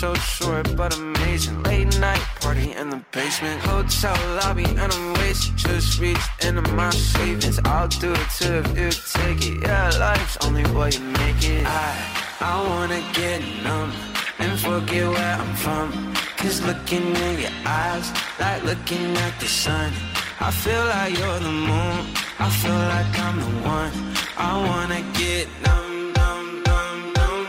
So short but amazing. Late night party in the basement, hotel lobby, and I'm wasted. Just reached into my savings. I'll do it too if you take it. Yeah, life's only what you make it. I, I wanna get numb and forget where I'm from. Cause looking in your eyes, like looking at the sun. I feel like you're the moon. I feel like I'm the one. I wanna get numb, numb, numb, numb.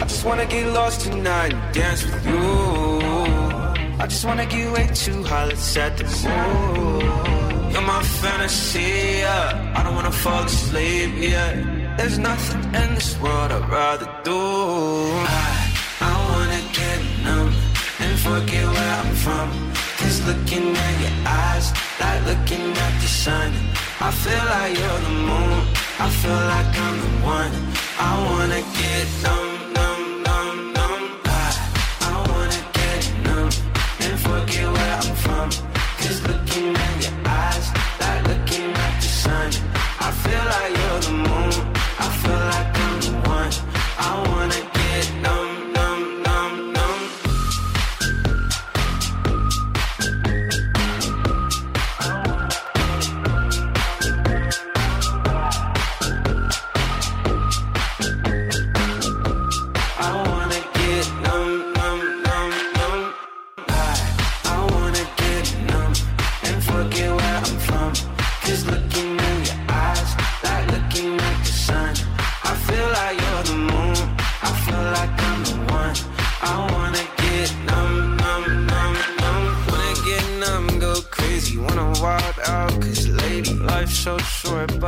I just wanna get lost tonight and dance with you. I just wanna get way too high, let's set the mood. You're my fantasy, yeah. I don't wanna fall asleep, yeah. There's nothing in this world I'd rather do. I, I wanna get numb and forget where I'm from. Cause looking at your eyes, like looking at the sun. I feel like you're the moon. I feel like I'm the one. I wanna get numb,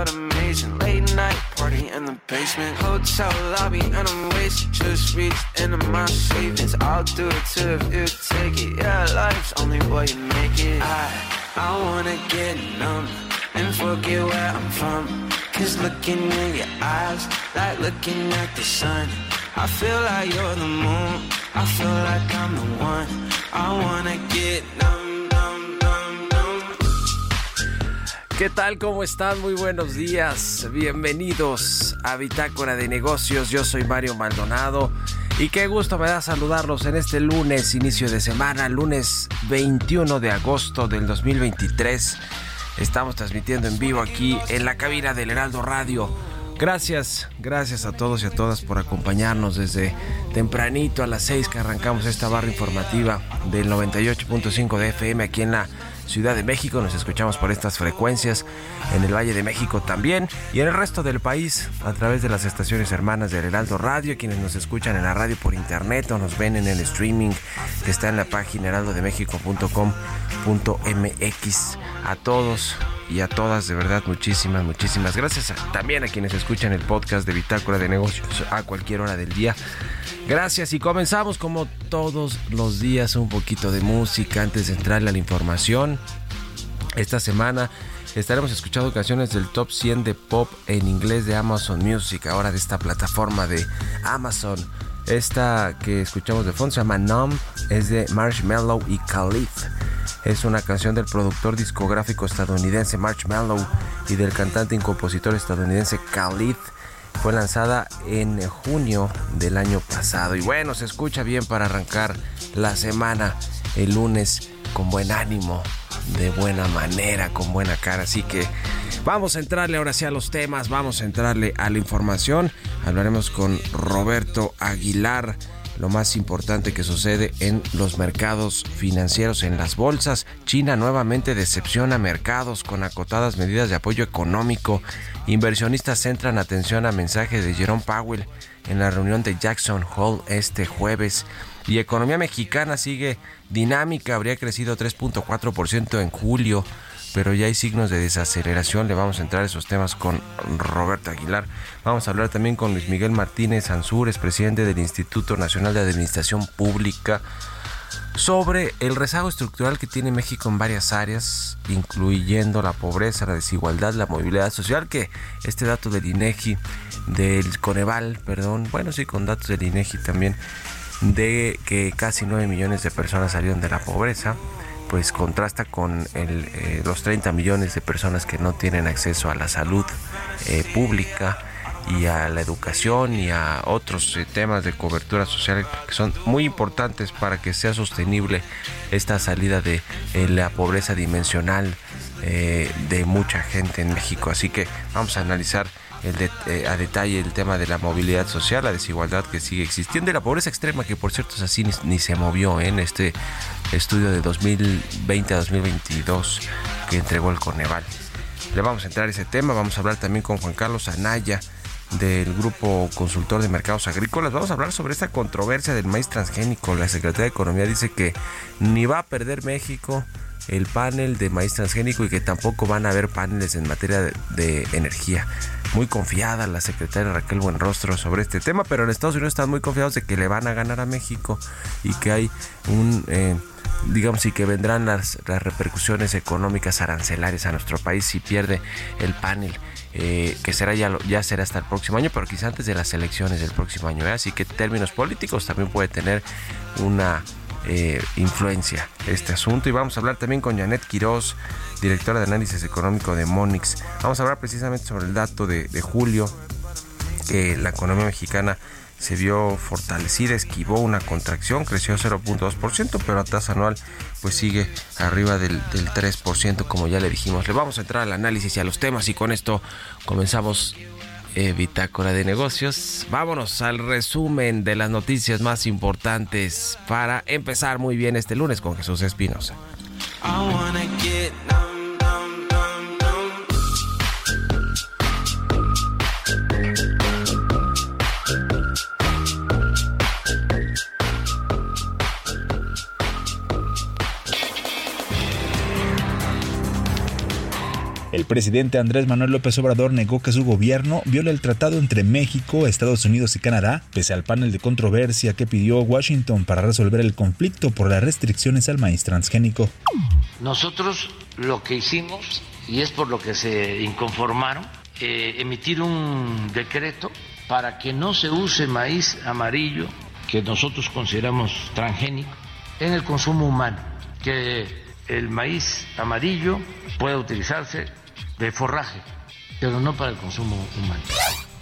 but amazing. Late night party in the basement, hotel lobby, and I'm wasted. Just reached into my savings. I'll do it too if you take it. Yeah, life's only what you make it. I, I wanna get numb and forget where I'm from. Cause looking in your eyes, like looking at the sun. I feel like you're the moon. I feel like I'm the one. I wanna get numb, ¿Qué tal? ¿Cómo están? Muy buenos días. Bienvenidos a Bitácora de Negocios. Yo soy Mario Maldonado y qué gusto me da saludarlos en este lunes, inicio de semana, lunes 21 de agosto del 2023. Estamos transmitiendo en vivo aquí en la cabina del Heraldo Radio. Gracias, gracias a todos y a todas por acompañarnos desde tempranito a las 6 que arrancamos esta barra informativa del 98.5 de FM aquí en la Ciudad de México. Nos escuchamos por estas frecuencias en el Valle de México también y en el resto del país a través de las estaciones hermanas del Heraldo Radio, quienes nos escuchan en la radio por internet o nos ven en el streaming que está en la página heraldodemexico.com.mx. A todos y a todas, de verdad, muchísimas, muchísimas gracias. También a quienes escuchan el podcast de Bitácora de Negocios a cualquier hora del día. Gracias y comenzamos como todos los días un poquito de música antes de entrarle a la información. Esta semana estaremos escuchando canciones del top 100 de pop en inglés de Amazon Music, ahora de esta plataforma de Amazon Esta que escuchamos de fondo se llama Numb, es de Marshmallow y Khalid. Es una canción del productor discográfico estadounidense Marshmallow y del cantante y compositor estadounidense Khalid. Fue lanzada en junio del año pasado. Y bueno, se escucha bien para arrancar la semana el lunes con buen ánimo, de buena manera, con buena cara. Así que vamos a entrarle ahora sí a los temas, vamos a entrarle a la información. Hablaremos con Roberto Aguilar lo más importante que sucede en los mercados financieros, en las bolsas. China nuevamente decepciona mercados con acotadas medidas de apoyo económico. Inversionistas centran atención a mensaje de Jerome Powell en la reunión de Jackson Hole este jueves. Y economía mexicana sigue dinámica, habría crecido 3.4% en julio pero ya hay signos de desaceleración. Le vamos a entrar a esos temas con Roberto Aguilar. Vamos a hablar también con Luis Miguel Martínez Ansúrez, presidente del Instituto Nacional de Administración Pública, sobre el rezago estructural que tiene México en varias áreas, incluyendo la pobreza, la desigualdad, la movilidad social, que este dato del INEGI, del Coneval, perdón, bueno, sí, con datos del INEGI también, de que casi 9 millones de personas salieron de la pobreza pues contrasta con eh, los 30 millones de personas que no tienen acceso a la salud eh, pública y a la educación y a otros eh, temas de cobertura social que son muy importantes para que sea sostenible esta salida de la pobreza dimensional de mucha gente en México. Así que vamos a analizar el a detalle el tema de la movilidad social, la desigualdad que sigue existiendo y la pobreza extrema que por cierto es así ni, se movió en este estudio de 2020 a 2022 que entregó el Coneval. Le vamos a entrar a ese tema, vamos a hablar también con Juan Carlos Anaya del Grupo Consultor de Mercados Agrícolas. Vamos a hablar sobre esta controversia del maíz transgénico. La Secretaría de Economía dice que ni va a perder México el panel de maíz transgénico y que tampoco van a haber paneles en materia de, energía. Muy confiada la secretaria Raquel Buenrostro sobre este tema, pero en Estados Unidos están muy confiados de que le van a ganar a México y que hay un... Eh, digamos, y que vendrán las, las, repercusiones económicas arancelarias a nuestro país si pierde el panel. Eh, que será ya, ya será hasta el próximo año, pero quizá antes de las elecciones del próximo año. ¿eh? Así que términos políticos también puede tener una eh, influencia este asunto. Y vamos a hablar también con Janet Quiroz, directora de análisis económico de Monix. Vamos a hablar precisamente sobre el dato de, julio, que la economía mexicana se vio fortalecida, esquivó una contracción, creció 0.2%, pero a tasa anual pues sigue arriba del, del 3%, como ya le dijimos. Le vamos a entrar al análisis y a los temas y con esto comenzamos eh, Bitácora de Negocios. Vámonos al resumen de las noticias más importantes para empezar muy bien este lunes con Jesús Espinosa. Presidente Andrés Manuel López Obrador negó que su gobierno viola el tratado entre México, Estados Unidos y Canadá, pese al panel de controversia que pidió Washington para resolver el conflicto por las restricciones al maíz transgénico. Nosotros lo que hicimos, y es por lo que se inconformaron, eh, emitir un decreto para que no se use maíz amarillo, que nosotros consideramos transgénico, en el consumo humano, que el maíz amarillo pueda utilizarse de forraje, pero no para el consumo humano.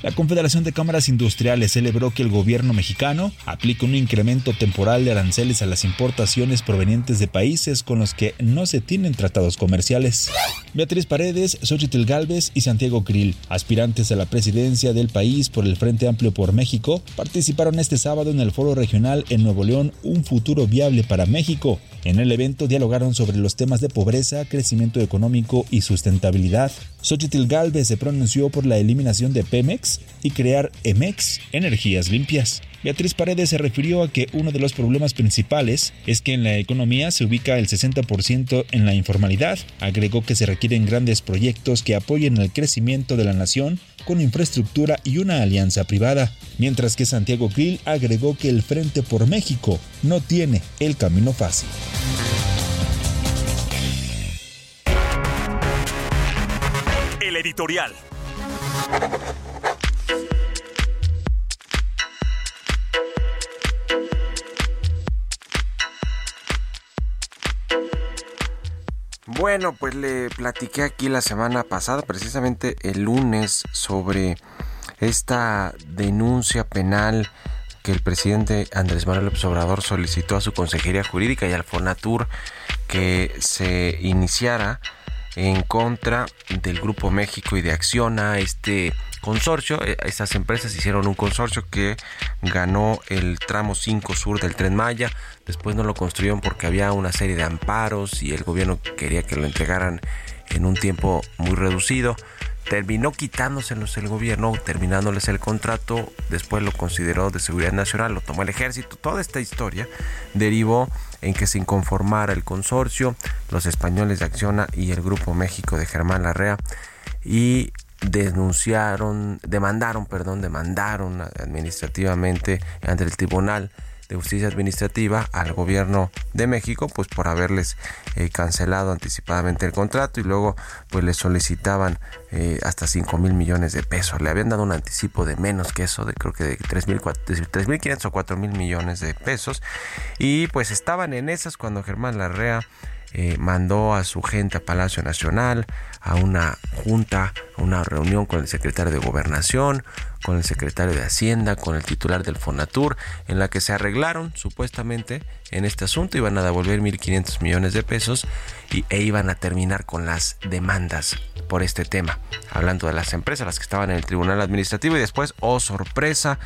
La Confederación de Cámaras Industriales celebró que el gobierno mexicano aplique un incremento temporal de aranceles a las importaciones provenientes de países con los que no se tienen tratados comerciales. Beatriz Paredes, Xochitl Galvez y Santiago Krill, aspirantes a la presidencia del país por el Frente Amplio por México, participaron este sábado en el foro regional en Nuevo León Un futuro viable para México. En el evento dialogaron sobre los temas de pobreza, crecimiento económico y sustentabilidad. Xochitl Galvez se pronunció por la eliminación de Pemex y crear EMEX, energías limpias. Beatriz Paredes se refirió a que uno de los problemas principales es que en la economía se ubica el 60% en la informalidad. Agregó que se requieren grandes proyectos que apoyen el crecimiento de la nación con infraestructura y una alianza privada, mientras que Santiago Krill agregó que el Frente por México no tiene el camino fácil. El editorial. Bueno, pues le platiqué aquí la semana pasada, precisamente el lunes, sobre esta denuncia penal que el presidente Andrés Manuel López Obrador solicitó a su Consejería Jurídica y al Fonatur que se iniciara en contra del Grupo México y de Acciona, este consorcio. Eh, estas empresas hicieron un consorcio que ganó el tramo 5 sur del tren Maya. Después no lo construyeron porque había una serie de amparos y el gobierno quería que lo entregaran en un tiempo muy reducido terminó quitándoselos el gobierno, terminándoles el contrato, después lo consideró de seguridad nacional, lo tomó el ejército, toda esta historia derivó en que se inconformara el consorcio, los españoles de Acciona y el Grupo México de Germán Larrea y denunciaron, demandaron, perdón, demandaron administrativamente ante el tribunal de Justicia Administrativa al gobierno de México, pues por haberles eh, cancelado anticipadamente el contrato y luego pues les solicitaban eh, hasta 5 mil millones de pesos. Le habían dado un anticipo de menos que eso, de creo que de 3 mil 500 o 4 mil millones de pesos. Y pues estaban en esas cuando Germán Larrea eh, mandó a su gente a Palacio Nacional, a una junta, a una reunión con el secretario de Gobernación, con el secretario de Hacienda, con el titular del Fonatur, en la que se arreglaron supuestamente en este asunto, iban a devolver 1.500 millones de pesos y, e iban a terminar con las demandas por este tema, hablando de las empresas, las que estaban en el Tribunal Administrativo y después, oh sorpresa,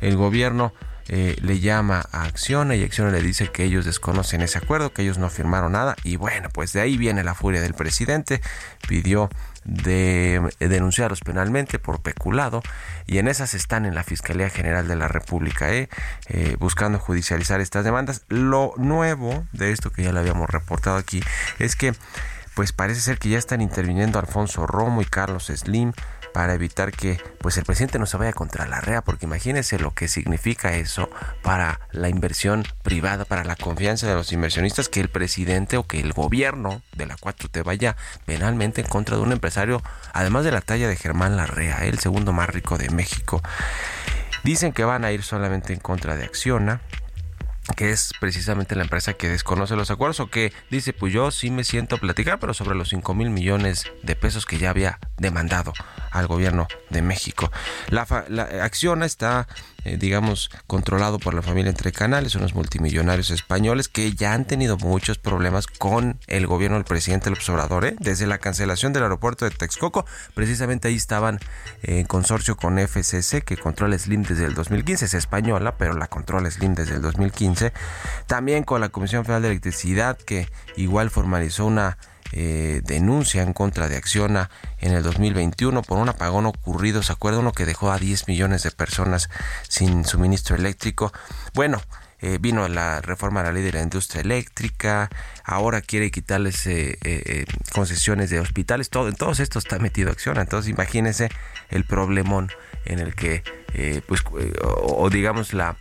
el gobierno eh, le llama a Acciona y Acciona le dice que ellos desconocen ese acuerdo, que ellos no firmaron nada y bueno, pues de ahí viene la furia del presidente, pidió de denunciarlos penalmente por peculado y en esas están en la Fiscalía General de la República ¿eh? Eh, buscando judicializar estas demandas. Lo nuevo de esto que ya lo habíamos reportado aquí es que pues parece ser que ya están interviniendo Alfonso Romo y Carlos Slim para evitar que pues el presidente no se vaya contra la REA, porque imagínense lo que significa eso para la inversión privada, para la confianza de los inversionistas, que el presidente o que el gobierno de la 4T vaya penalmente en contra de un empresario, además de la talla de Germán Larrea, el segundo más rico de México. Dicen que van a ir solamente en contra de Acciona, que es precisamente la empresa que desconoce los acuerdos o que dice, pues yo sí me siento a platicar, pero sobre los 5 mil millones de pesos que ya había demandado al gobierno de México. La, la acción está eh, digamos, controlado por la familia Entre Canales, unos multimillonarios españoles que ya han tenido muchos problemas con el gobierno del presidente López Obrador, ¿eh? desde la cancelación del aeropuerto de Texcoco, precisamente ahí estaban en consorcio con FCC, que controla Slim desde el 2015, es española, pero la controla Slim desde el 2015, también con la Comisión Federal de Electricidad, que igual formalizó una eh, denuncia en contra de Acciona en el 2021 por un apagón ocurrido. ¿Se acuerda uno que dejó a 10 millones de personas sin suministro eléctrico? Bueno, eh, vino la reforma a la ley de la industria eléctrica, ahora quiere quitarles eh, concesiones de hospitales, todo, en todos estos está metido Acciona. Entonces imagínense el problemón en el que, pues, o digamos la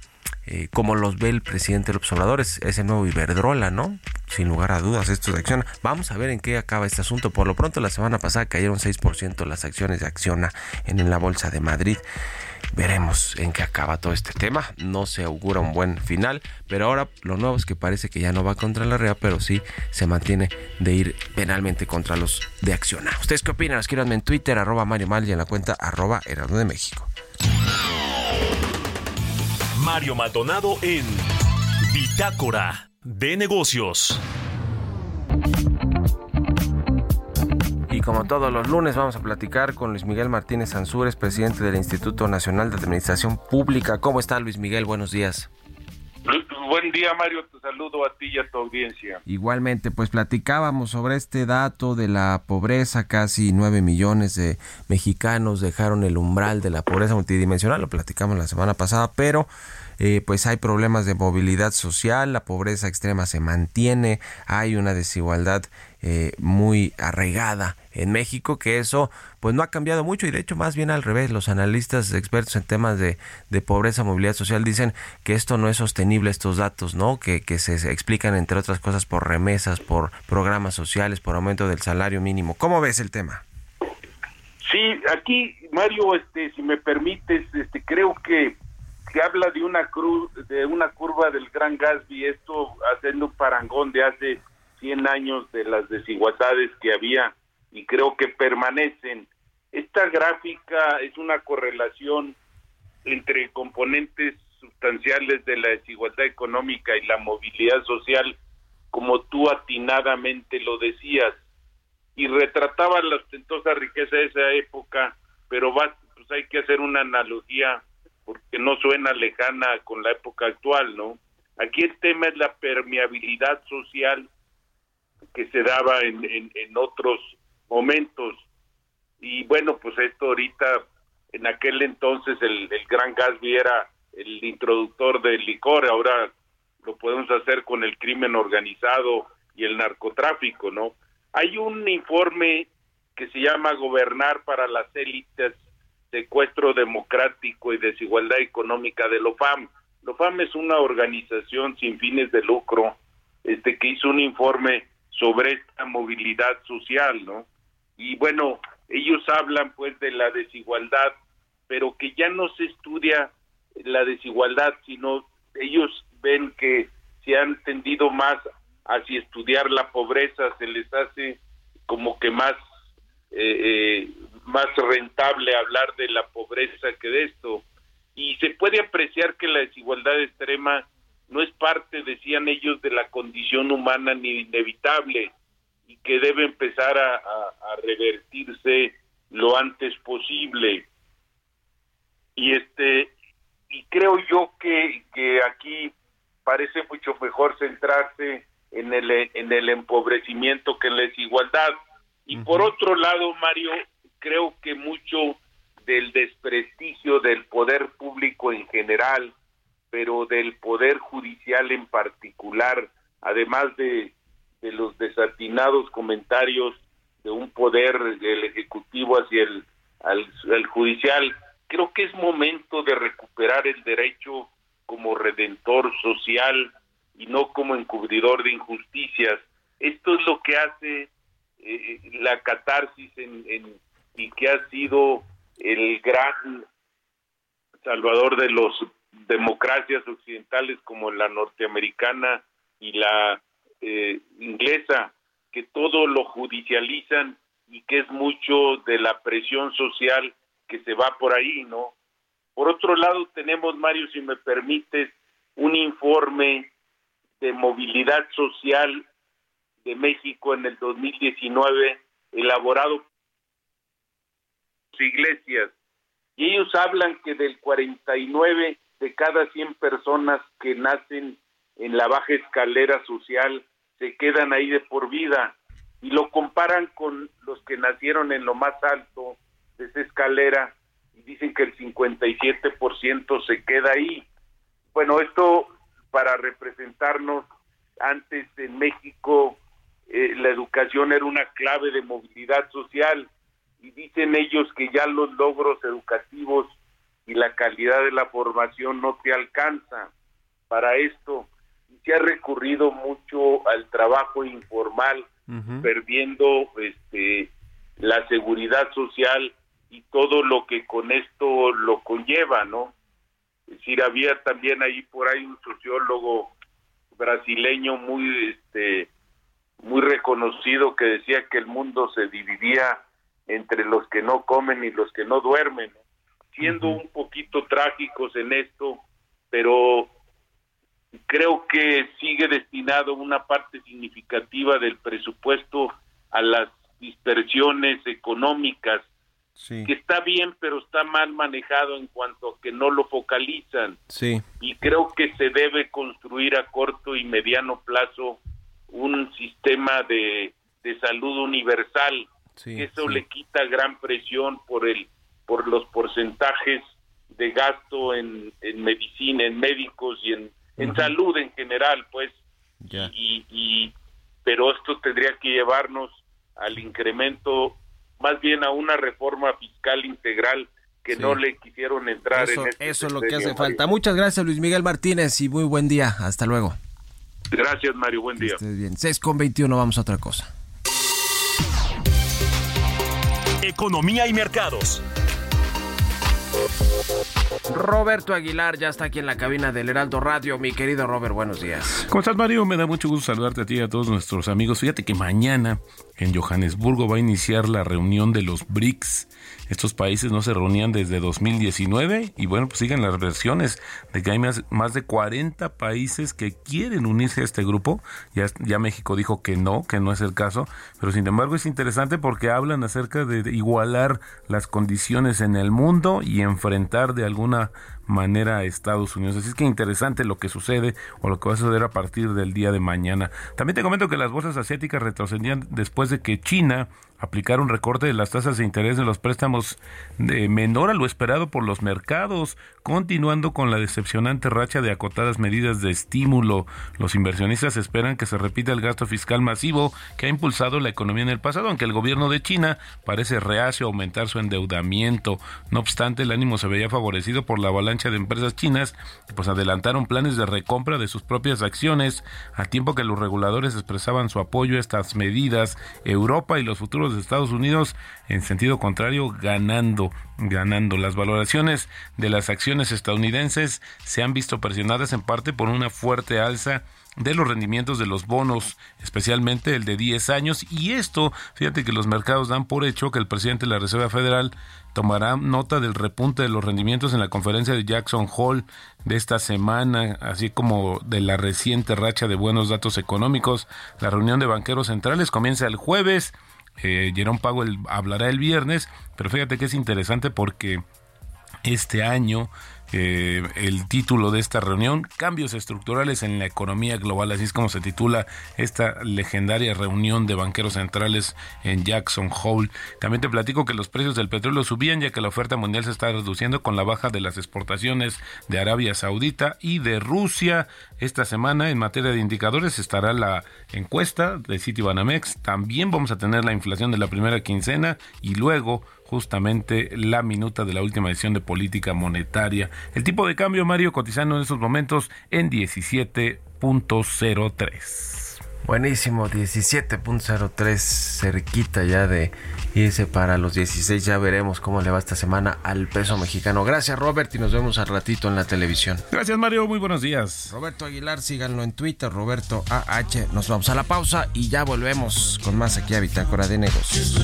eh, como los ve el presidente López Obrador, es, el nuevo Iberdrola, ¿no? Sin lugar a dudas, esto de Acciona. Vamos a ver en qué acaba este asunto. Por lo pronto, la semana pasada cayeron 6% las acciones de Acciona en la Bolsa de Madrid. Veremos en qué acaba todo este tema. No se augura un buen final, pero ahora lo nuevo es que parece que ya no va contra la REA, pero sí se mantiene de ir penalmente contra los de Acciona. ¿Ustedes qué opinan? Escríbanme en Twitter, arroba Mario Mal y en la cuenta arroba Heraldo de México. Mario Maldonado en Bitácora de Negocios. Y como todos los lunes vamos a platicar con Luis Miguel Martínez Ansúrez, presidente del Instituto Nacional de Administración Pública. ¿Cómo está Luis Miguel? Buenos días. Buen día, Mario. Te saludo a ti y a tu audiencia. Igualmente, pues platicábamos sobre este dato de la pobreza. Casi nueve millones de mexicanos dejaron el umbral de la pobreza multidimensional. Lo platicamos la semana pasada, pero eh, pues hay problemas de movilidad social, la pobreza extrema se mantiene, hay una desigualdad eh, muy arraigada en México, que eso pues no ha cambiado mucho y de hecho más bien al revés, los analistas expertos en temas de, pobreza, movilidad social dicen que esto no es sostenible, estos datos, ¿no? Que, que se explican entre otras cosas por remesas, por programas sociales, por aumento del salario mínimo. ¿Cómo ves el tema? Sí, aquí Mario, este, si me permites, este, creo que se habla de una cruz, de una curva del Gran Gatsby, esto haciendo un parangón de hace 100 años de las desigualdades que había y creo que permanecen. Esta gráfica es una correlación entre componentes sustanciales de la desigualdad económica y la movilidad social, como tú atinadamente lo decías, y retrataba la ostentosa riqueza de esa época, pero va, pues hay que hacer una analogía porque no suena lejana con la época actual, ¿no? Aquí el tema es la permeabilidad social que se daba en, en, otros momentos. Y bueno, pues esto ahorita, en aquel entonces el, el gran Gatsby era el introductor del licor, ahora lo podemos hacer con el crimen organizado y el narcotráfico, ¿no? Hay un informe que se llama Gobernar para las élites, secuestro democrático y desigualdad económica de OFAM. OFAM es una organización sin fines de lucro este que hizo un informe sobre esta movilidad social, ¿no? Y bueno, ellos hablan pues de la desigualdad, pero que ya no se estudia la desigualdad, sino ellos ven que se han tendido más hacia estudiar la pobreza, se les hace como que más eh, eh, más rentable hablar de la pobreza que de esto. Y se puede apreciar que la desigualdad extrema no es parte, decían ellos, de la condición humana ni inevitable y que debe empezar a, revertirse lo antes posible. Y este y creo yo que, que aquí parece mucho mejor centrarse en el en el empobrecimiento que en la desigualdad. Y por otro lado, Mario, creo que mucho del desprestigio del poder público en general pero del Poder Judicial en particular, además de, de los desatinados comentarios de un poder del Ejecutivo hacia el, al, Judicial, creo que es momento de recuperar el derecho como redentor social y no como encubridor de injusticias. Esto es lo que hace eh, la catarsis en, en, y que ha sido el gran salvador de los democracias occidentales como la norteamericana y la eh, inglesa, que todo lo judicializan y que es mucho de la presión social que se va por ahí, ¿no? Por otro lado, tenemos, Mario, si me permites, un informe de movilidad social de México en el 2019, elaborado por iglesias. Y ellos hablan que del 49 de cada 100 personas que nacen en la baja escalera social se quedan ahí de por vida y lo comparan con los que nacieron en lo más alto de esa escalera y dicen que el 57% se queda ahí. Bueno, esto para representarnos antes en México eh, la educación era una clave de movilidad social y dicen ellos que ya los logros educativos y la calidad de la formación no te alcanza para esto. Se ha recurrido mucho al trabajo informal, perdiendo este la seguridad social y todo lo que con esto lo conlleva, ¿no? Es decir, había también ahí por ahí un sociólogo brasileño muy este muy reconocido que decía que el mundo se dividía entre los que no comen y los que no duermen siendo un poquito trágicos en esto, pero creo que sigue destinado una parte significativa del presupuesto a las dispersiones económicas, que está bien, pero está mal manejado en cuanto a que no lo focalizan. Sí. Y creo que se debe construir a corto y mediano plazo un sistema de, de salud universal. Eso le quita gran presión por el por los porcentajes de gasto en, en medicina, en médicos y en, en salud en general, pues. Y, y, pero esto tendría que llevarnos al incremento, más bien a una reforma fiscal integral que no le quisieron entrar eso, en este Eso es lo que hace falta. Muchas gracias, Luis Miguel Martínez, y muy buen día. Hasta luego. Gracias, Mario. Buen día. bien. 6 con 21, vamos a otra cosa. Economía y mercados. Roberto Aguilar ya está aquí en la cabina del Heraldo Radio. Mi querido Robert, buenos días. ¿Cómo estás, Mario? Me da mucho gusto saludarte a ti y a todos nuestros amigos. Fíjate que mañana en Johannesburgo va a iniciar la reunión de los BRICS. Estos países no se reunían desde 2019 y bueno, pues siguen las versiones de que hay más, de 40 países que quieren unirse a este grupo. Ya, ya México dijo que no, que no es el caso, pero sin embargo es interesante porque hablan acerca de igualar las condiciones en el mundo y enfrentar de alguna manera a Estados Unidos. Así es que interesante lo que sucede o lo que va a suceder a partir del día de mañana. También te comento que las bolsas asiáticas retrocedían después de que China aplicara un recorte de las tasas de interés de los préstamos de menor a lo esperado por los mercados, continuando con la decepcionante racha de acotadas medidas de estímulo. Los inversionistas esperan que se repita el gasto fiscal masivo que ha impulsado la economía en el pasado, aunque el gobierno de China parece reacio a aumentar su endeudamiento. No obstante, el ánimo se veía favorecido por la avalancha de empresas chinas que pues adelantaron planes de recompra de sus propias acciones, a tiempo que los reguladores expresaban su apoyo a estas medidas. Europa y los futuros de Estados Unidos en sentido contrario ganando, ganando. Las valoraciones de las acciones estadounidenses se han visto presionadas en parte por una fuerte alza de los rendimientos de los bonos, especialmente el de 10 años. Y esto, fíjate que los mercados dan por hecho que el presidente de la Reserva Federal tomará nota del repunte de los rendimientos en la conferencia de Jackson Hole de esta semana, así como de la reciente racha de buenos datos económicos. La reunión de banqueros centrales comienza el jueves eh, Jerón Pago hablará el viernes, pero fíjate que es interesante porque este año eh, el título de esta reunión, Cambios estructurales en la economía global, así es como se titula esta legendaria reunión de banqueros centrales en Jackson Hole. También te platico que los precios del petróleo subían ya que la oferta mundial se está reduciendo con la baja de las exportaciones de Arabia Saudita y de Rusia. Esta semana en materia de indicadores estará la encuesta de Citibanamex, también vamos a tener la inflación de la primera quincena y luego justamente la minuta de la última edición de política monetaria. El tipo de cambio, Mario, cotizando en estos momentos en 17.03. Buenísimo, 17.03, cerquita ya de irse para los 16. Ya veremos cómo le va esta semana al peso mexicano. Gracias, Robert, y nos vemos al ratito en la televisión. Gracias, Mario. Muy buenos días. Roberto Aguilar, síganlo en Twitter, Roberto AH. Nos vamos a la pausa y ya volvemos con más aquí a Bitácora de Negocios.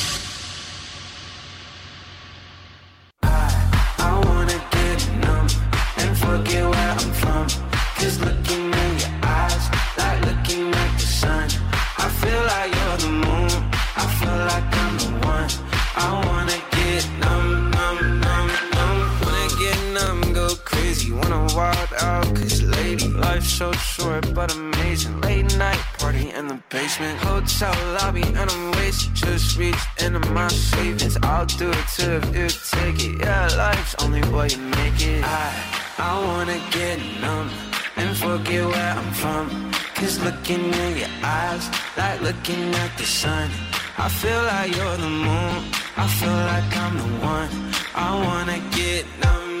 Hotel lobby, and I'm wasted. Just reached into my savings. I'll do it too if you take it. Yeah, life's only what you make it. I, I wanna get numb and forget where I'm from. Cause looking in your eyes, like looking at the sun. I feel like you're the moon, I feel like I'm the one. I wanna get numb,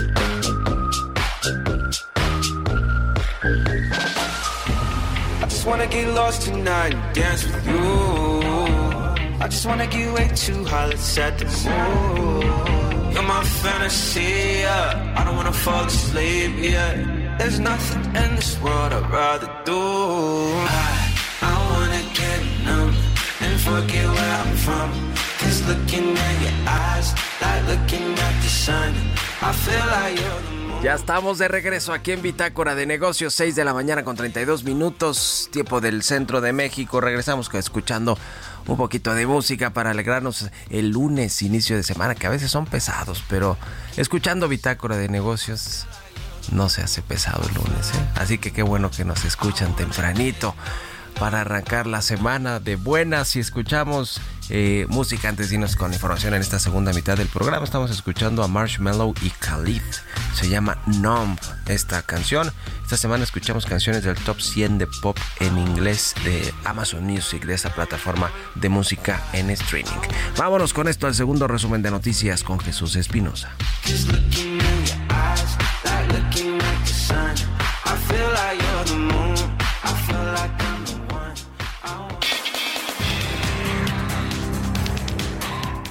I just wanna get lost tonight and dance with you. I just wanna get way too high, let's set the mood. You're my fantasy, yeah. I don't wanna fall asleep, yeah. There's nothing in this world I'd rather do. I, I wanna get numb and forget where I'm from. Ya estamos de regreso aquí en Bitácora de Negocios, 6 de la mañana con 32 minutos, tiempo del centro de México. Regresamos escuchando un poquito de música para alegrarnos el lunes, inicio de semana, que a veces son pesados, pero escuchando Bitácora de Negocios no se hace pesado el lunes. ¿eh? Así que qué bueno que nos escuchan tempranito para arrancar la semana de buenas y escuchamos eh, música antes de con información en esta segunda mitad del programa. Estamos escuchando a Marshmallow y Khalid. Se llama Numb esta canción. Esta semana escuchamos canciones del top 100 de pop en inglés de Amazon Music, de esa plataforma de música en streaming. Vámonos con esto al segundo resumen de noticias con Jesús Espinosa.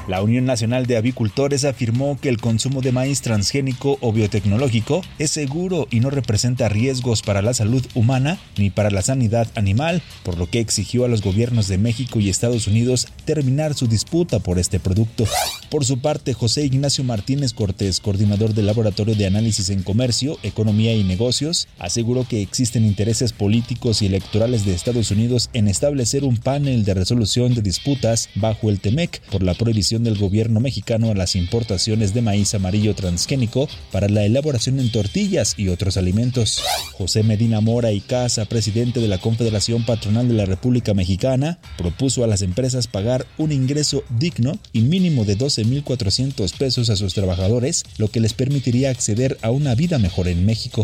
La Unión Nacional de Avicultores afirmó que el consumo de maíz transgénico o biotecnológico es seguro y no representa riesgos para la salud humana ni para la sanidad animal, por lo que exigió a los gobiernos de México y Estados Unidos terminar su disputa por este producto. Por su parte, José Ignacio Martínez Cortés, coordinador del Laboratorio de Análisis en Comercio, Economía y Negocios, aseguró que existen intereses políticos y electorales de Estados Unidos en establecer un panel de resolución de disputas bajo el TEMEC por la prohibición del gobierno mexicano a las importaciones de maíz amarillo transgénico para la elaboración en tortillas y otros alimentos. José Medina Mora y Casa, presidente de la Confederación Patronal de la República Mexicana, propuso a las empresas pagar un ingreso digno y mínimo de 12.400 pesos a sus trabajadores, lo que les permitiría acceder a una vida mejor en México.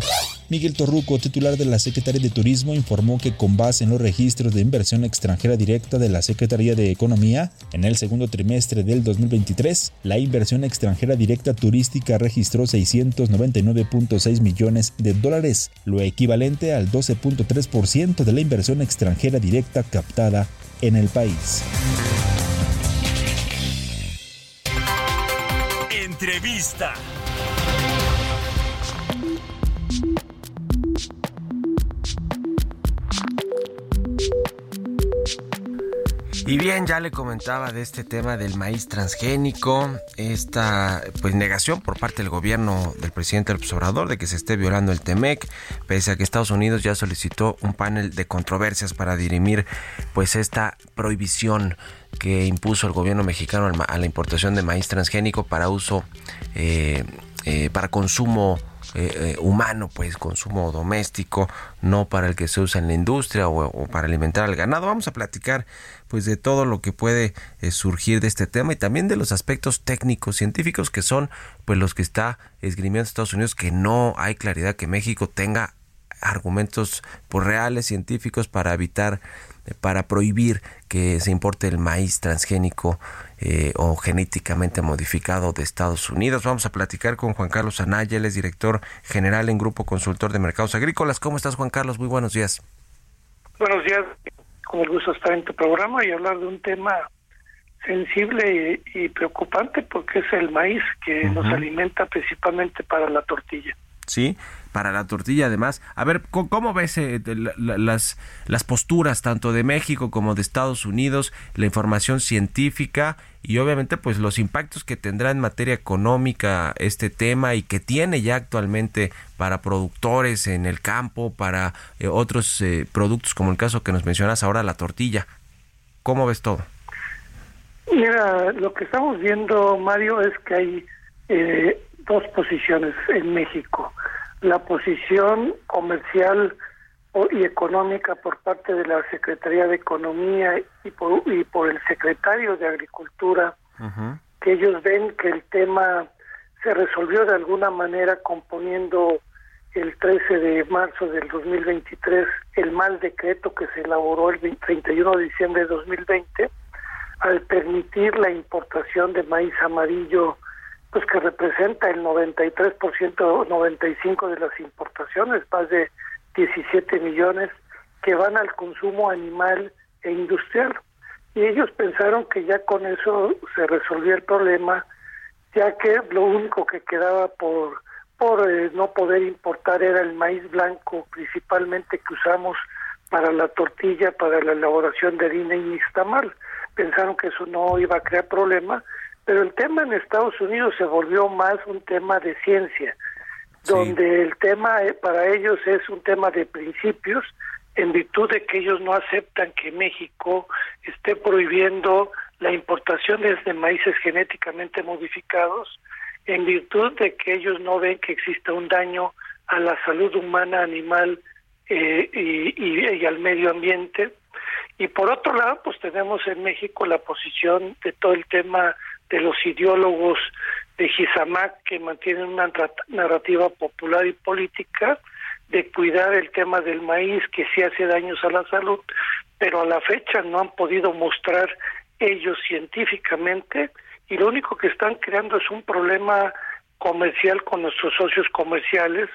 Miguel Torruco, titular de la Secretaría de Turismo, informó que con base en los registros de inversión extranjera directa de la Secretaría de Economía, en el segundo trimestre del 2023, la inversión extranjera directa turística registró 699.6 millones de dólares, lo equivalente al 12.3% de la inversión extranjera directa captada en el país. Entrevista. Y bien, ya le comentaba de este tema del maíz transgénico, esta pues negación por parte del gobierno del presidente López Obrador de que se esté violando el TEMEC, pese a que Estados Unidos ya solicitó un panel de controversias para dirimir pues esta prohibición que impuso el gobierno mexicano a la importación de maíz transgénico para uso, eh, eh, para consumo eh, eh, humano, pues consumo doméstico, no para el que se usa en la industria o, para alimentar al ganado. Vamos a platicar pues de todo lo que puede eh, surgir de este tema y también de los aspectos técnicos científicos que son pues los que está esgrimiendo Estados Unidos que no hay claridad que México tenga argumentos pues, reales científicos para evitar eh, para prohibir que se importe el maíz transgénico eh, o genéticamente modificado de Estados Unidos. Vamos a platicar con Juan Carlos Anaya, él es director general en Grupo Consultor de Mercados Agrícolas. ¿Cómo estás, Juan Carlos? Muy buenos días. Buenos días, con el gusto estar en tu programa y hablar de un tema sensible y, y preocupante porque es el maíz que nos alimenta principalmente para la tortilla. Sí, para la tortilla además. A ver, ¿cómo, ves eh, las, las posturas tanto de México como de Estados Unidos, la información científica y obviamente pues los impactos que tendrá en materia económica este tema y que tiene ya actualmente para productores en el campo, para eh, otros eh, productos como el caso que nos mencionas ahora, la tortilla? ¿Cómo ves todo? Mira, lo que estamos viendo, Mario, es que hay eh, dos posiciones en México. La posición comercial y económica por parte de la Secretaría de Economía y por, y por el secretario de Agricultura, que ellos ven que el tema se resolvió de alguna manera componiendo el 13 de marzo del 2023 el mal decreto que se elaboró el 20 31 de diciembre de 2020 al permitir la importación de maíz amarillo pues que representa el 93% 95 de las importaciones más de 17 millones que van al consumo animal e industrial. Y ellos pensaron que ya con eso se resolvía el problema, ya que lo único que quedaba por, por eh, no poder importar era el maíz blanco, principalmente que usamos para la tortilla, para la elaboración de harina y nixtamal. Pensaron que eso no iba a crear problema, pero el tema en Estados Unidos se volvió más un tema de ciencia, donde el tema eh, para ellos es un tema de principios, en virtud de que ellos no aceptan que México esté prohibiendo la importación de maíces genéticamente modificados, en virtud de que ellos no ven que exista un daño a la salud humana, animal eh, y, y al medio ambiente. Y por otro lado, pues tenemos en México la posición de todo el tema de los ideólogos de Gizamac que mantienen una narrativa popular y política de cuidar el tema del maíz que sí hace daños a la salud, pero a la fecha no han podido mostrar ellos científicamente y lo único que están creando es un problema comercial con nuestros socios comerciales,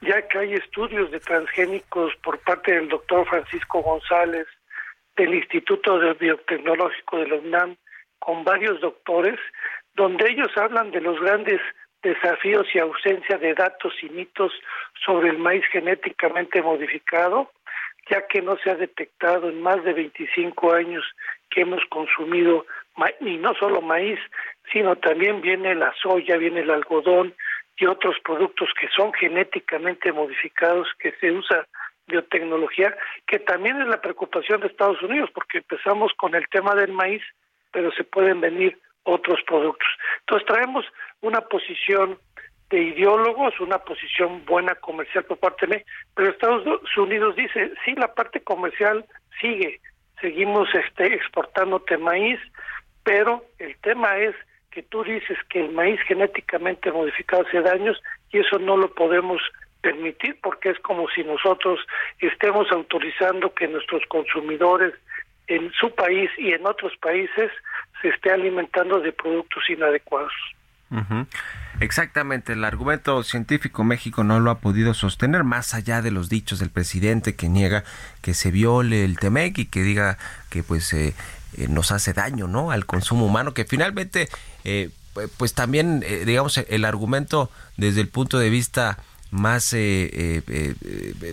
ya que hay estudios de transgénicos por parte del doctor Francisco González del Instituto de Biotecnológico de la UNAM con varios doctores, donde ellos hablan de los grandes desafíos y ausencia de datos y mitos sobre el maíz genéticamente modificado, ya que no se ha detectado en más de 25 años que hemos consumido, y no solo maíz, sino también viene la soya, viene el algodón y otros productos que son genéticamente modificados, que se usa biotecnología, que también es la preocupación de Estados Unidos, porque empezamos con el tema del maíz, pero se pueden venir otros productos. Entonces traemos una posición de ideólogos, una posición buena comercial por parte de pero Estados Unidos dice, sí, la parte comercial sigue, seguimos este, exportándote maíz, pero el tema es que tú dices que el maíz genéticamente modificado hace daños y eso no lo podemos permitir porque es como si nosotros estemos autorizando que nuestros consumidores en su país y en otros países se esté alimentando de productos inadecuados. Exactamente, el argumento científico México no lo ha podido sostener más allá de los dichos del presidente que niega que se viole el TEMEC y que diga que pues eh, eh, nos hace daño, ¿no? Al consumo humano, que finalmente eh, pues también digamos el argumento desde el punto de vista más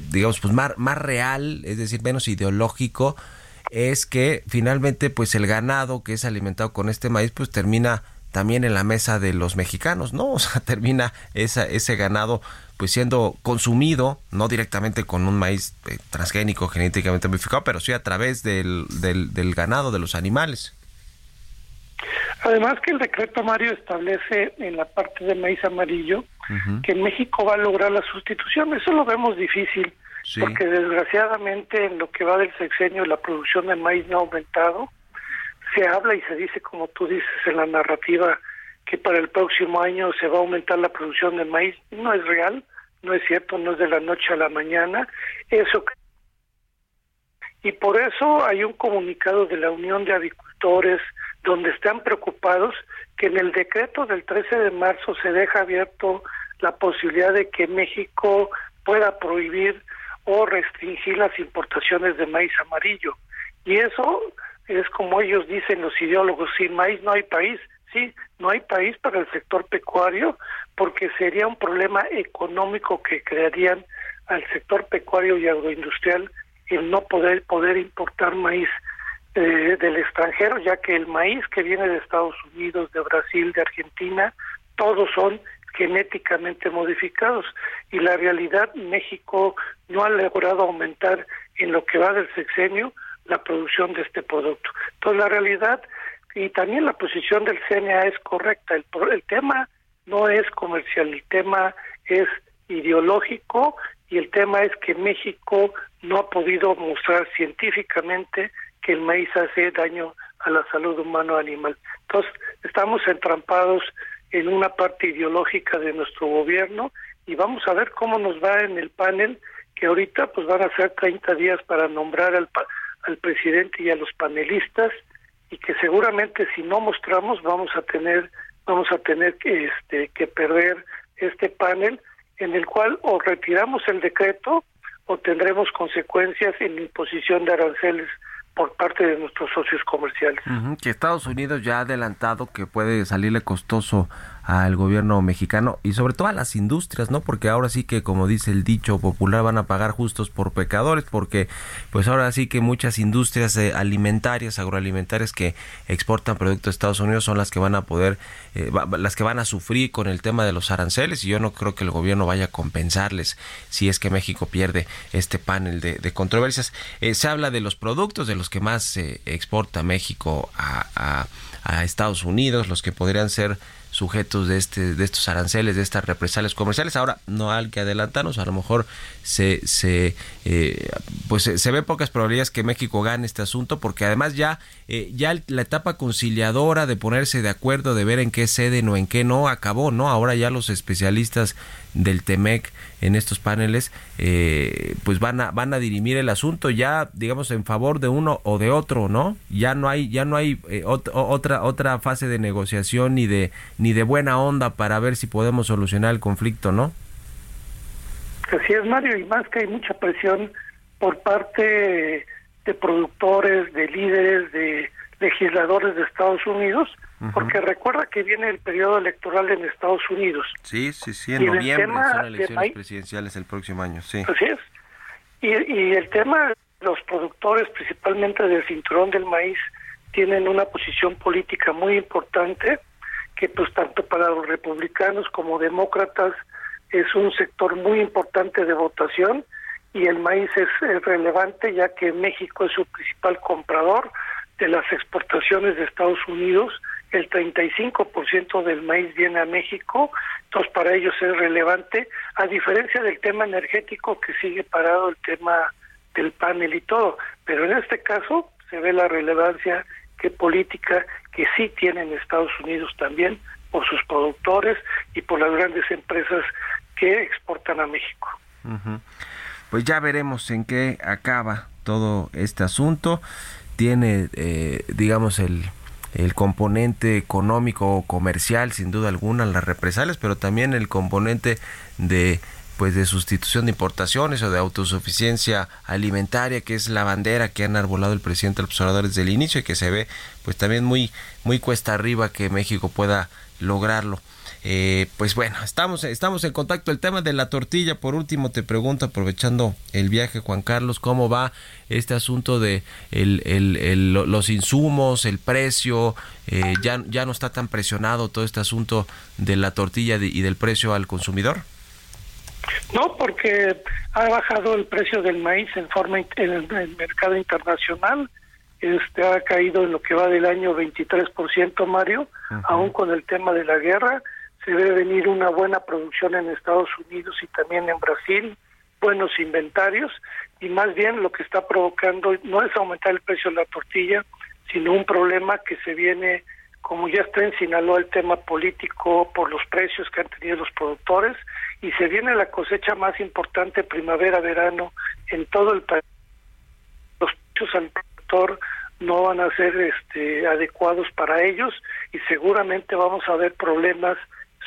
digamos pues más, más real, es decir, menos ideológico, es que finalmente pues el ganado que es alimentado con este maíz pues termina también en la mesa de los mexicanos, ¿no? O sea, termina esa, ese ganado pues siendo consumido, no directamente con un maíz eh, transgénico genéticamente modificado, pero sí a través del, del, ganado, de los animales. Además que el decreto Mario establece en la parte de maíz amarillo que México va a lograr la sustitución. Eso lo vemos difícil, porque desgraciadamente en lo que va del sexenio la producción de maíz no ha aumentado se habla y se dice, como tú dices en la narrativa, que para el próximo año se va a aumentar la producción de maíz. No es real, no es cierto, no es de la noche a la mañana. Eso y por eso hay un comunicado de la Unión de Agricultores donde están preocupados que en el decreto del 13 de marzo se deja abierto la posibilidad de que México pueda prohibir o restringir las importaciones de maíz amarillo. Y eso es como ellos dicen los ideólogos, sin maíz no hay país. Sí, no hay país para el sector pecuario porque sería un problema económico que crearían al sector pecuario y agroindustrial el no poder poder importar maíz eh, del extranjero, ya que el maíz que viene de Estados Unidos, de Brasil, de Argentina, todos son genéticamente modificados y la realidad México no ha logrado aumentar en lo que va del sexenio la producción de este producto. Entonces la realidad y también la posición del CNA es correcta. El, el tema no es comercial, el tema es ideológico y el tema es que México no ha podido mostrar científicamente que el maíz hace daño a la salud humana o animal. Entonces, estamos entrampados en una parte ideológica de nuestro gobierno y vamos a ver cómo nos va en el panel que ahorita pues van a ser 30 días para nombrar al, al presidente y a los panelistas y que seguramente si no mostramos vamos a tener vamos a tener que este que perder este panel en el cual o retiramos el decreto o tendremos consecuencias en imposición de aranceles por parte de nuestros socios comerciales. que Estados Unidos ya ha adelantado que puede salirle costoso al gobierno mexicano y sobre todo a las industrias, ¿no? Porque ahora sí que, como dice el dicho popular, van a pagar justos por pecadores, porque pues ahora sí que muchas industrias eh, alimentarias, agroalimentarias que exportan productos a Estados Unidos son las que van a poder, eh, las que van a sufrir con el tema de los aranceles y yo no creo que el gobierno vaya a compensarles si es que México pierde este panel de, controversias. Eh, se habla de los productos de los que más se exporta México a Estados Unidos, los que podrían ser sujetos de este de estos aranceles de estas represalias comerciales ahora no hay que adelantarnos a lo mejor se se eh, pues se, ve pocas probabilidades que México gane este asunto porque además ya eh, ya la etapa conciliadora de ponerse de acuerdo de ver en qué ceden o en qué no acabó no ahora ya los especialistas del Temec en estos paneles, eh, pues van a van a dirimir el asunto ya, digamos, en favor de uno o de otro, ¿no? Ya no hay ya no hay eh, otra otra fase de negociación ni de ni de buena onda para ver si podemos solucionar el conflicto, ¿no? Así es, Mario, y más que hay mucha presión por parte de productores, de líderes, de legisladores de Estados Unidos, porque recuerda que viene el periodo electoral en Estados Unidos. Sí, sí, sí, en noviembre son elecciones presidenciales el próximo año, sí. Así es. Y, y el tema, los productores, principalmente del cinturón del maíz, tienen una posición política muy importante, que pues tanto para los republicanos como demócratas es un sector muy importante de votación y el maíz es relevante ya que México es su principal comprador de las exportaciones de Estados Unidos. El 35% del maíz viene a México, entonces para ellos es relevante, a diferencia del tema energético que sigue parado el tema del panel y todo, pero en este caso se ve la relevancia que política que sí tienen Estados Unidos también por sus productores y por las grandes empresas que exportan a México. Pues ya veremos en qué acaba todo este asunto. Tiene, eh, digamos, el el componente económico o comercial, sin duda alguna, las represalias, pero también el componente de pues de sustitución de importaciones o de autosuficiencia alimentaria, que es la bandera que han arbolado el presidente del observador desde el inicio y que se ve pues también muy muy cuesta arriba que México pueda lograrlo. Eh, pues bueno, estamos, estamos en contacto. El tema de la tortilla, por último, te pregunto, aprovechando el viaje, Juan Carlos, ¿cómo va este asunto de el, los insumos, el precio? Eh, ya, ¿Ya no está tan presionado todo este asunto de la tortilla y del precio al consumidor? No, porque ha bajado el precio del maíz en forma en el, mercado internacional. Este ha caído en lo que va del año 23%, Mario, aún con el tema de la guerra se debe venir una buena producción en Estados Unidos y también en Brasil, buenos inventarios y más bien lo que está provocando no es aumentar el precio de la tortilla, sino un problema que se viene, como ya está en Sinaloa el tema político por los precios que han tenido los productores y se viene la cosecha más importante primavera-verano en todo el país. Los precios al productor no van a ser este, adecuados para ellos y seguramente vamos a ver problemas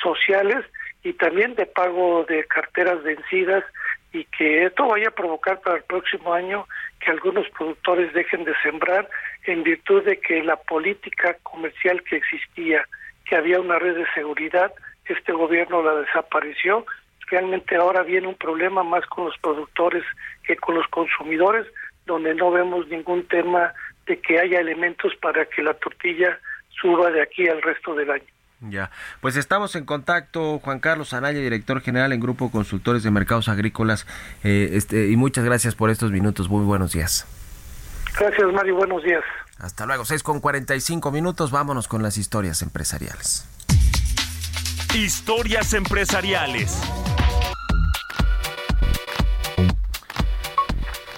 sociales y también de pago de carteras vencidas y que esto vaya a provocar para el próximo año que algunos productores dejen de sembrar en virtud de que la política comercial que existía, que había una red de seguridad, este gobierno la desapareció. Realmente ahora viene un problema más con los productores que con los consumidores, donde no vemos ningún tema de que haya elementos para que la tortilla suba de aquí al resto del año. Ya, pues estamos en contacto, Juan Carlos Anaya, director general en Grupo Consultores de Mercados Agrícolas, eh, este, y muchas gracias por estos minutos, muy buenos días. Gracias, Mario, buenos días. Hasta luego, 6 con 45 minutos, vámonos con las historias empresariales. Historias empresariales.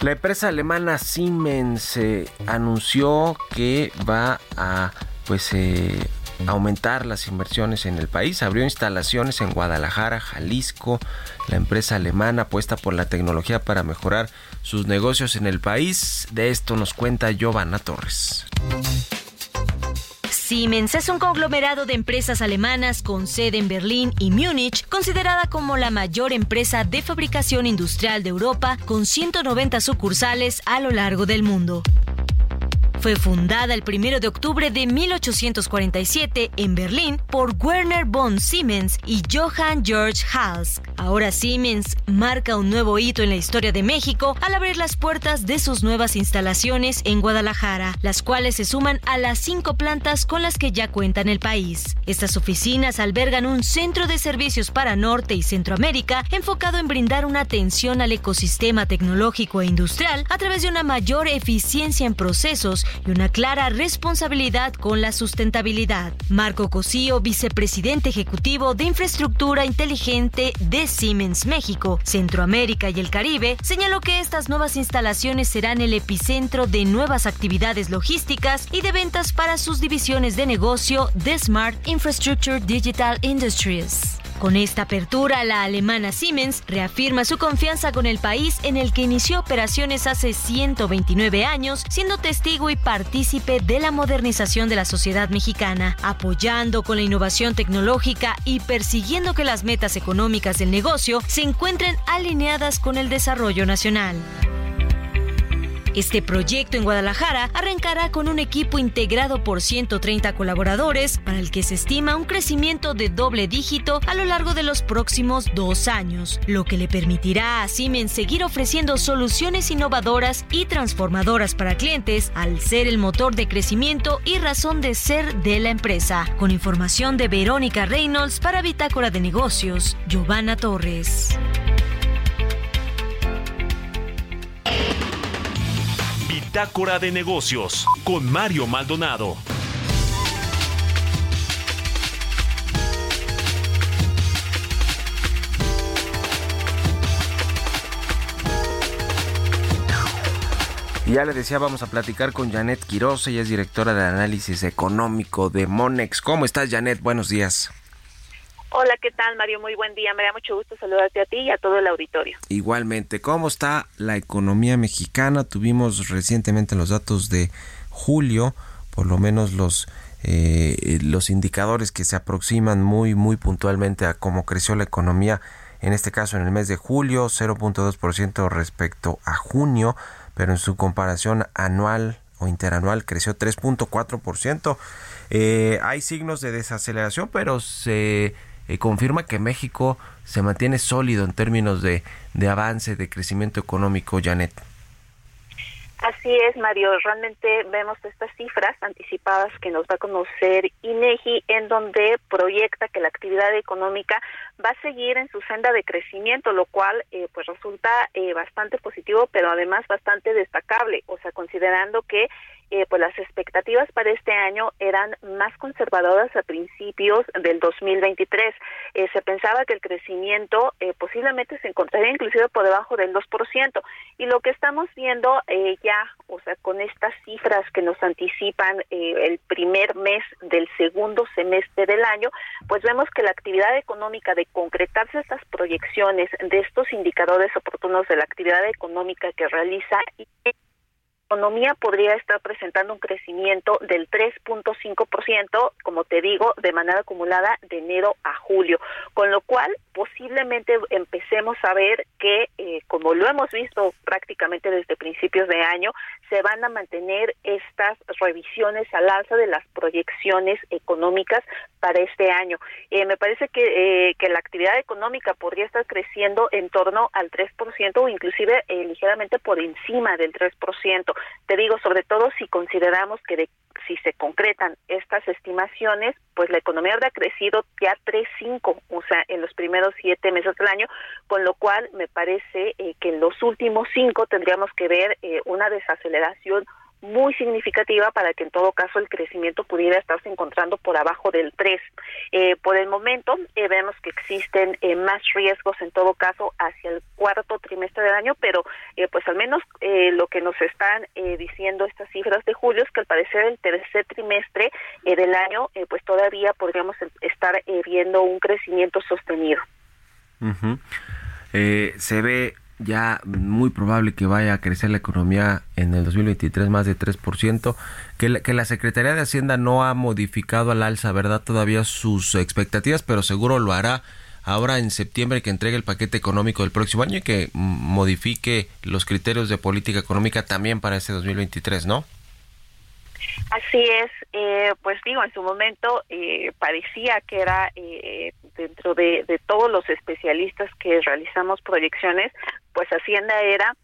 La empresa alemana Siemens eh, anunció que va a pues eh, aumentar las inversiones en el país. Abrió instalaciones en Guadalajara, Jalisco. La empresa alemana apuesta por la tecnología para mejorar sus negocios en el país. De esto nos cuenta Giovanna Torres. Siemens es un conglomerado de empresas alemanas con sede en Berlín y Múnich, considerada como la mayor empresa de fabricación industrial de Europa, con 190 sucursales a lo largo del mundo. Fue fundada el 1 de octubre de 1847 en Berlín por Werner von Siemens y Johann Georg Hals. Ahora Siemens marca un nuevo hito en la historia de México al abrir las puertas de sus nuevas instalaciones en Guadalajara, las cuales se suman a las cinco plantas con las que ya cuenta en el país. Estas oficinas albergan un centro de servicios para Norte y Centroamérica enfocado en brindar una atención al ecosistema tecnológico e industrial a través de una mayor eficiencia en procesos y una clara responsabilidad con la sustentabilidad. Marco Cosío, vicepresidente ejecutivo de Infraestructura Inteligente de Siemens México, Centroamérica y el Caribe, señaló que estas nuevas instalaciones serán el epicentro de nuevas actividades logísticas y de ventas para sus divisiones de negocio de Smart Infrastructure Digital Industries. Con esta apertura, la alemana Siemens reafirma su confianza con el país en el que inició operaciones hace 129 años, siendo testigo y partícipe de la modernización de la sociedad mexicana, apoyando con la innovación tecnológica y persiguiendo que las metas económicas del negocio se encuentren alineadas con el desarrollo nacional. Este proyecto en Guadalajara arrancará con un equipo integrado por 130 colaboradores, para el que se estima un crecimiento de doble dígito a lo largo de los próximos dos años, lo que le permitirá a Siemens seguir ofreciendo soluciones innovadoras y transformadoras para clientes, al ser el motor de crecimiento y razón de ser de la empresa. Con información de Verónica Reynolds para Bitácora de Negocios, Giovanna Torres. Bitácora de negocios con Mario Maldonado. Ya le decía, vamos a platicar con Janet Quiroz, ella es directora de análisis económico de Monex. ¿Cómo estás, Janet? Buenos días. Hola, ¿qué tal, Mario? Muy buen día. Me da mucho gusto saludarte a ti y a todo el auditorio. Igualmente, ¿cómo está la economía mexicana? Tuvimos recientemente los datos de julio, por lo menos los eh, los indicadores que se aproximan muy muy puntualmente a cómo creció la economía en este caso en el mes de julio 0.2% respecto a junio pero en su comparación anual o interanual creció 3.4%. Eh, hay signos de desaceleración, pero se eh, confirma que México se mantiene sólido en términos de, de avance, de crecimiento económico, Janet. Así es, Mario. Realmente vemos estas cifras anticipadas que nos va a conocer INEGI, en donde proyecta que la actividad económica va a seguir en su senda de crecimiento, lo cual eh, pues resulta eh, bastante positivo, pero además bastante destacable. O sea, considerando que eh, pues las expectativas para este año eran más conservadoras a principios del 2023. Eh, se pensaba que el crecimiento eh, posiblemente se encontraría inclusive por debajo del 2%. Y lo que estamos viendo eh, ya, o sea, con estas cifras que nos anticipan eh, el primer mes del segundo semestre del año, pues vemos que la actividad económica de concretarse estas proyecciones de estos indicadores oportunos de la actividad económica que realiza economía podría estar presentando un crecimiento del 3.5%, como te digo, de manera acumulada de enero a julio, con lo cual posiblemente empecemos a ver que, eh, como lo hemos visto prácticamente desde principios de año, se van a mantener estas revisiones al alza de las proyecciones económicas para este año. Eh, me parece que, eh, que la actividad económica podría estar creciendo en torno al 3% o inclusive ligeramente por encima del 3%. Te digo, sobre todo si consideramos que de, si se concretan estas estimaciones, pues la economía habrá crecido ya 3.5, o sea, en los primeros siete meses del año, con lo cual me parece eh, que en los últimos cinco tendríamos que ver eh, una desaceleración muy significativa para que en todo caso el crecimiento pudiera estarse encontrando por abajo del 3. Eh, por el momento eh, vemos que existen eh, más riesgos en todo caso hacia el cuarto trimestre del año, pero eh, pues al menos eh, lo que nos están diciendo estas cifras de julio es que al parecer el tercer trimestre del año pues todavía podríamos em- estar viendo un crecimiento sostenido. Se ve ya muy probable que vaya a crecer la economía en el 2023 más de 3%, que la, que la Secretaría de Hacienda no ha modificado al alza, ¿verdad? Todavía sus expectativas, pero seguro lo hará ahora en septiembre que entregue el paquete económico del próximo año y que modifique los criterios de política económica también para este 2023, ¿no? Así es, eh, pues digo, en su momento eh, parecía que era eh, dentro de, de, todos los especialistas que realizamos proyecciones, pues Hacienda era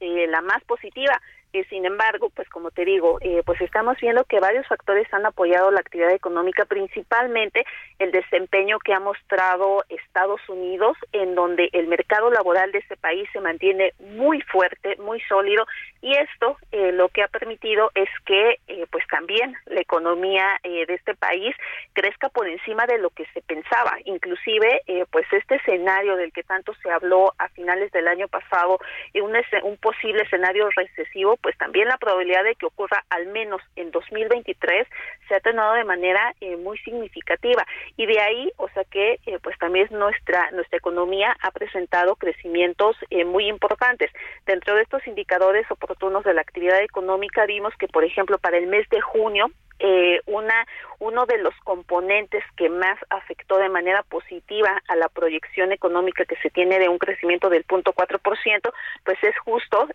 la más positiva sin embargo, pues como te digo, eh, pues estamos viendo que varios factores han apoyado la actividad económica, principalmente el desempeño que ha mostrado Estados Unidos, en donde el mercado laboral de ese país se mantiene muy fuerte, muy sólido, y esto eh, lo que ha permitido es que, eh, pues también la economía de este país crezca por encima de lo que se pensaba, inclusive, pues este escenario del que tanto se habló a finales del año pasado, un, un posible escenario recesivo, pues también la probabilidad de que ocurra al menos en 2023 se ha atenuado de manera eh, muy significativa y de ahí, o sea que eh, pues también nuestra nuestra economía ha presentado crecimientos eh, muy importantes. Dentro de estos indicadores oportunos de la actividad económica vimos que por ejemplo para el mes de junio eh, una uno de los componentes que más afectó de manera positiva a la proyección económica que se tiene de un crecimiento del punto cuatro por ciento, pues es justo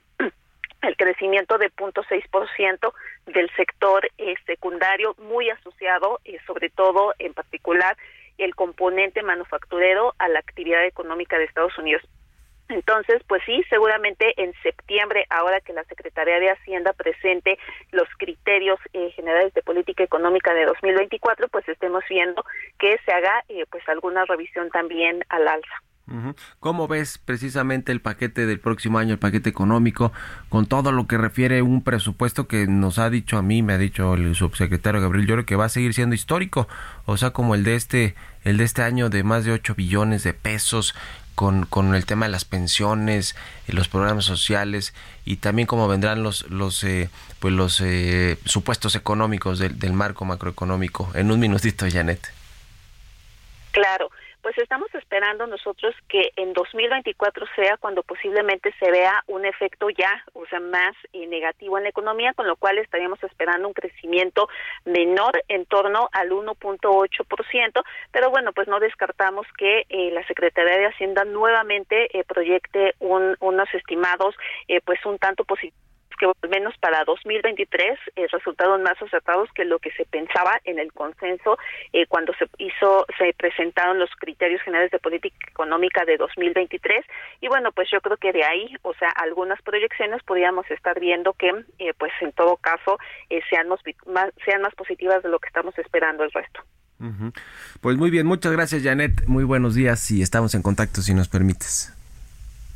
crecimiento de 0.6% del sector eh, secundario, muy asociado, eh, sobre todo en particular, el componente manufacturero a la actividad económica de Estados Unidos. Entonces, pues sí, seguramente en septiembre, ahora que la Secretaría de Hacienda presente los criterios eh, generales de política económica de 2024, pues estemos viendo que se haga pues alguna revisión también al alza. ¿Cómo ves precisamente el paquete del próximo año, el paquete económico, con todo lo que refiere un presupuesto que nos ha dicho a mí, me ha dicho el subsecretario Gabriel Lloro, que va a seguir siendo histórico, o sea, como el de este, el de este año de más de 8 billones de pesos, con, con el tema de las pensiones, y los programas sociales y también cómo vendrán los los eh, pues los eh, supuestos económicos del, del marco macroeconómico. En un minutito, Janet. Claro pues estamos esperando nosotros que en 2024 sea cuando posiblemente se vea un efecto ya, o sea, más eh, negativo en la economía, con lo cual estaríamos esperando un crecimiento menor en torno al 1.8%, pero bueno, pues no descartamos que eh, la Secretaría de Hacienda nuevamente eh, proyecte un, unos estimados pues un tanto positivos que al menos para 2023 eh, resultaron más acertados que lo que se pensaba en el consenso eh, cuando se hizo se presentaron los criterios generales de política económica de 2023 y bueno pues yo creo que de ahí o sea algunas proyecciones podríamos estar viendo que eh, pues en todo caso eh, sean más, sean más positivas de lo que estamos esperando el resto. Pues muy bien, muchas gracias Janet, muy buenos días y estamos en contacto si nos permites.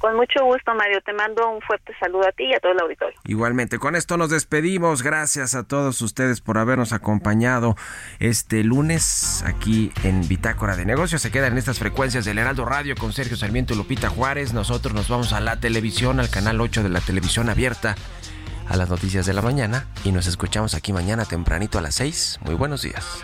Con mucho gusto, Mario. Te mando un fuerte saludo a ti y a todo el auditorio. Igualmente, con esto nos despedimos. Gracias a todos ustedes por habernos acompañado este lunes aquí en Bitácora de Negocios. Se quedan en estas frecuencias del Heraldo Radio con Sergio Sarmiento y Lupita Juárez. Nosotros nos vamos a la televisión, al canal 8 de la televisión abierta, a las noticias de la mañana y nos escuchamos aquí mañana tempranito a las 6. Muy buenos días.